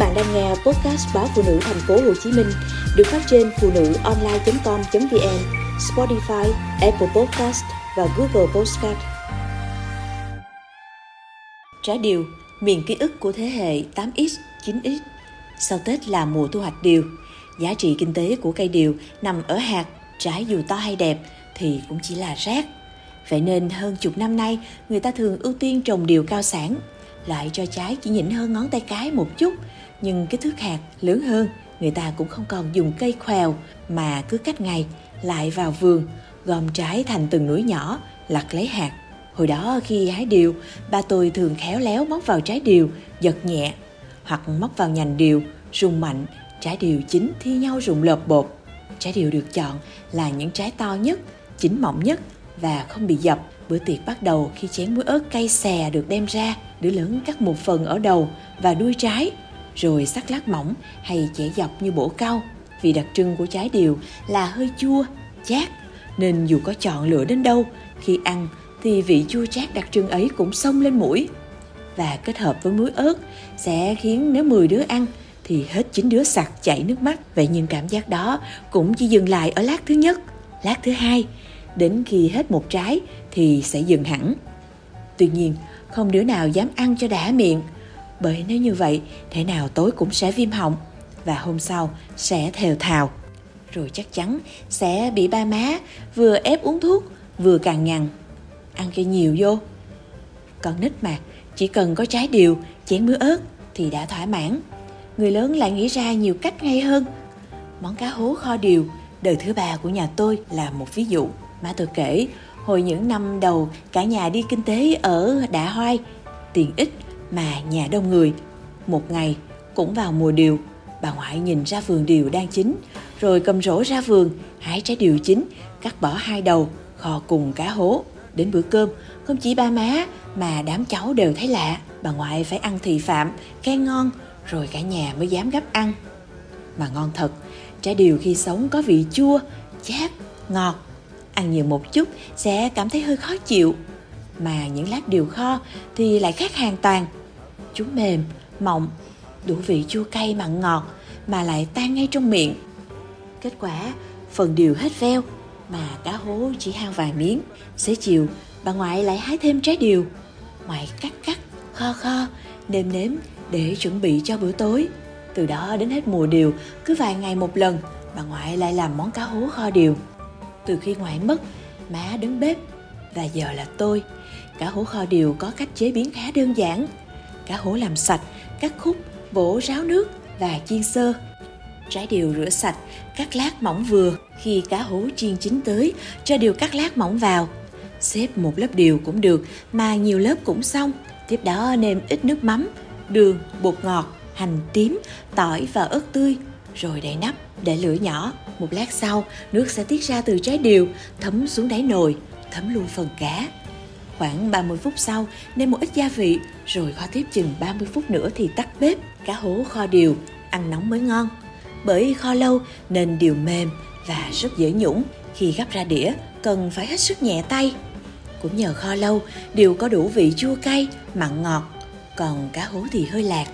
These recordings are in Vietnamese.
bạn đang nghe podcast báo phụ nữ thành phố Hồ Chí Minh được phát trên phụ nữ online.com.vn, Spotify, Apple Podcast và Google Podcast. Trái điều, miền ký ức của thế hệ 8X, 9X. Sau Tết là mùa thu hoạch điều. Giá trị kinh tế của cây điều nằm ở hạt, trái dù to hay đẹp thì cũng chỉ là rác. Vậy nên hơn chục năm nay, người ta thường ưu tiên trồng điều cao sản, lại cho trái chỉ nhỉnh hơn ngón tay cái một chút, nhưng cái thước hạt lớn hơn, người ta cũng không còn dùng cây khoèo mà cứ cách ngày lại vào vườn, gom trái thành từng núi nhỏ, lặt lấy hạt. Hồi đó khi hái điều, ba tôi thường khéo léo móc vào trái điều, giật nhẹ, hoặc móc vào nhành điều, rung mạnh, trái điều chín thi nhau rụng lợp bột. Trái điều được chọn là những trái to nhất, chín mọng nhất và không bị dập. Bữa tiệc bắt đầu khi chén muối ớt cay xè được đem ra, đứa lớn cắt một phần ở đầu và đuôi trái, rồi sắc lát mỏng hay chẻ dọc như bổ cau. Vì đặc trưng của trái điều là hơi chua, chát, nên dù có chọn lựa đến đâu, khi ăn thì vị chua chát đặc trưng ấy cũng xông lên mũi. Và kết hợp với muối ớt sẽ khiến nếu 10 đứa ăn thì hết 9 đứa sặc chảy nước mắt. Vậy nhưng cảm giác đó cũng chỉ dừng lại ở lát thứ nhất, lát thứ hai, đến khi hết một trái thì sẽ dừng hẳn. Tuy nhiên, không đứa nào dám ăn cho đã miệng, bởi nếu như vậy, thể nào tối cũng sẽ viêm họng và hôm sau sẽ thều thào. Rồi chắc chắn sẽ bị ba má vừa ép uống thuốc vừa càng nhằn. Ăn cho nhiều vô. Con nít mà, chỉ cần có trái điều, chén mứa ớt thì đã thỏa mãn. Người lớn lại nghĩ ra nhiều cách ngay hơn. Món cá hố kho điều, đời thứ ba của nhà tôi là một ví dụ. Má tôi kể, hồi những năm đầu cả nhà đi kinh tế ở Đạ Hoai, tiền ít mà nhà đông người. Một ngày, cũng vào mùa điều, bà ngoại nhìn ra vườn điều đang chín, rồi cầm rổ ra vườn, hái trái điều chín, cắt bỏ hai đầu, kho cùng cá hố. Đến bữa cơm, không chỉ ba má mà đám cháu đều thấy lạ, bà ngoại phải ăn thị phạm, khen ngon, rồi cả nhà mới dám gấp ăn. Mà ngon thật, trái điều khi sống có vị chua, chát, ngọt. Ăn nhiều một chút sẽ cảm thấy hơi khó chịu. Mà những lát điều kho thì lại khác hoàn toàn. Chúng mềm, mọng, đủ vị chua cay mặn ngọt mà lại tan ngay trong miệng. Kết quả, phần điều hết veo mà cá hố chỉ hao vài miếng. Xế chiều, bà ngoại lại hái thêm trái điều. Ngoại cắt cắt, kho kho, nêm nếm để chuẩn bị cho bữa tối. Từ đó đến hết mùa điều, cứ vài ngày một lần, bà ngoại lại làm món cá hố kho điều. Từ khi ngoại mất, má đứng bếp và giờ là tôi. Cá hố kho điều có cách chế biến khá đơn giản. Cá hố làm sạch, cắt khúc, bổ ráo nước và chiên sơ. Trái điều rửa sạch, cắt lát mỏng vừa. Khi cá hố chiên chín tới, cho điều cắt lát mỏng vào. Xếp một lớp điều cũng được, mà nhiều lớp cũng xong. Tiếp đó nêm ít nước mắm, đường, bột ngọt, hành tím, tỏi và ớt tươi, rồi đậy nắp để lửa nhỏ. Một lát sau, nước sẽ tiết ra từ trái điều, thấm xuống đáy nồi, thấm luôn phần cá. Khoảng 30 phút sau, nêm một ít gia vị, rồi kho tiếp chừng 30 phút nữa thì tắt bếp. Cá hố kho điều, ăn nóng mới ngon. Bởi kho lâu nên điều mềm và rất dễ nhũng. Khi gắp ra đĩa, cần phải hết sức nhẹ tay. Cũng nhờ kho lâu, điều có đủ vị chua cay, mặn ngọt, còn cá hố thì hơi lạc.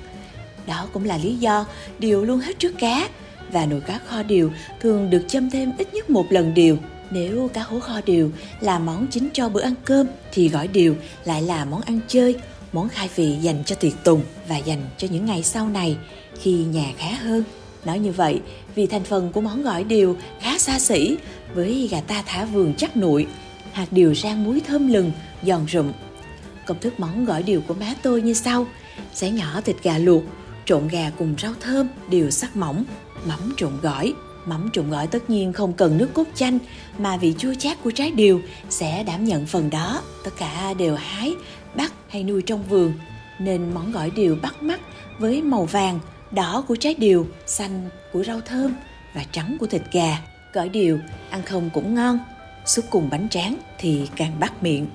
Đó cũng là lý do điều luôn hết trước cá và nồi cá kho điều thường được châm thêm ít nhất một lần điều. Nếu cá hố kho điều là món chính cho bữa ăn cơm thì gỏi điều lại là món ăn chơi, món khai vị dành cho tiệc tùng và dành cho những ngày sau này khi nhà khá hơn. Nói như vậy vì thành phần của món gỏi điều khá xa xỉ với gà ta thả vườn chắc nụi, hạt điều rang muối thơm lừng, giòn rụm. Công thức món gỏi điều của má tôi như sau: xé nhỏ thịt gà luộc, trộn gà cùng rau thơm, đều sắc mỏng, mắm trộn gỏi. Mắm trộn gỏi tất nhiên không cần nước cốt chanh mà vị chua chát của trái điều sẽ đảm nhận phần đó. Tất cả đều hái, bắt hay nuôi trong vườn nên món gỏi điều bắt mắt với màu vàng, đỏ của trái điều, xanh của rau thơm và trắng của thịt gà. Gỏi điều ăn không cũng ngon, xúc cùng bánh tráng thì càng bắt miệng.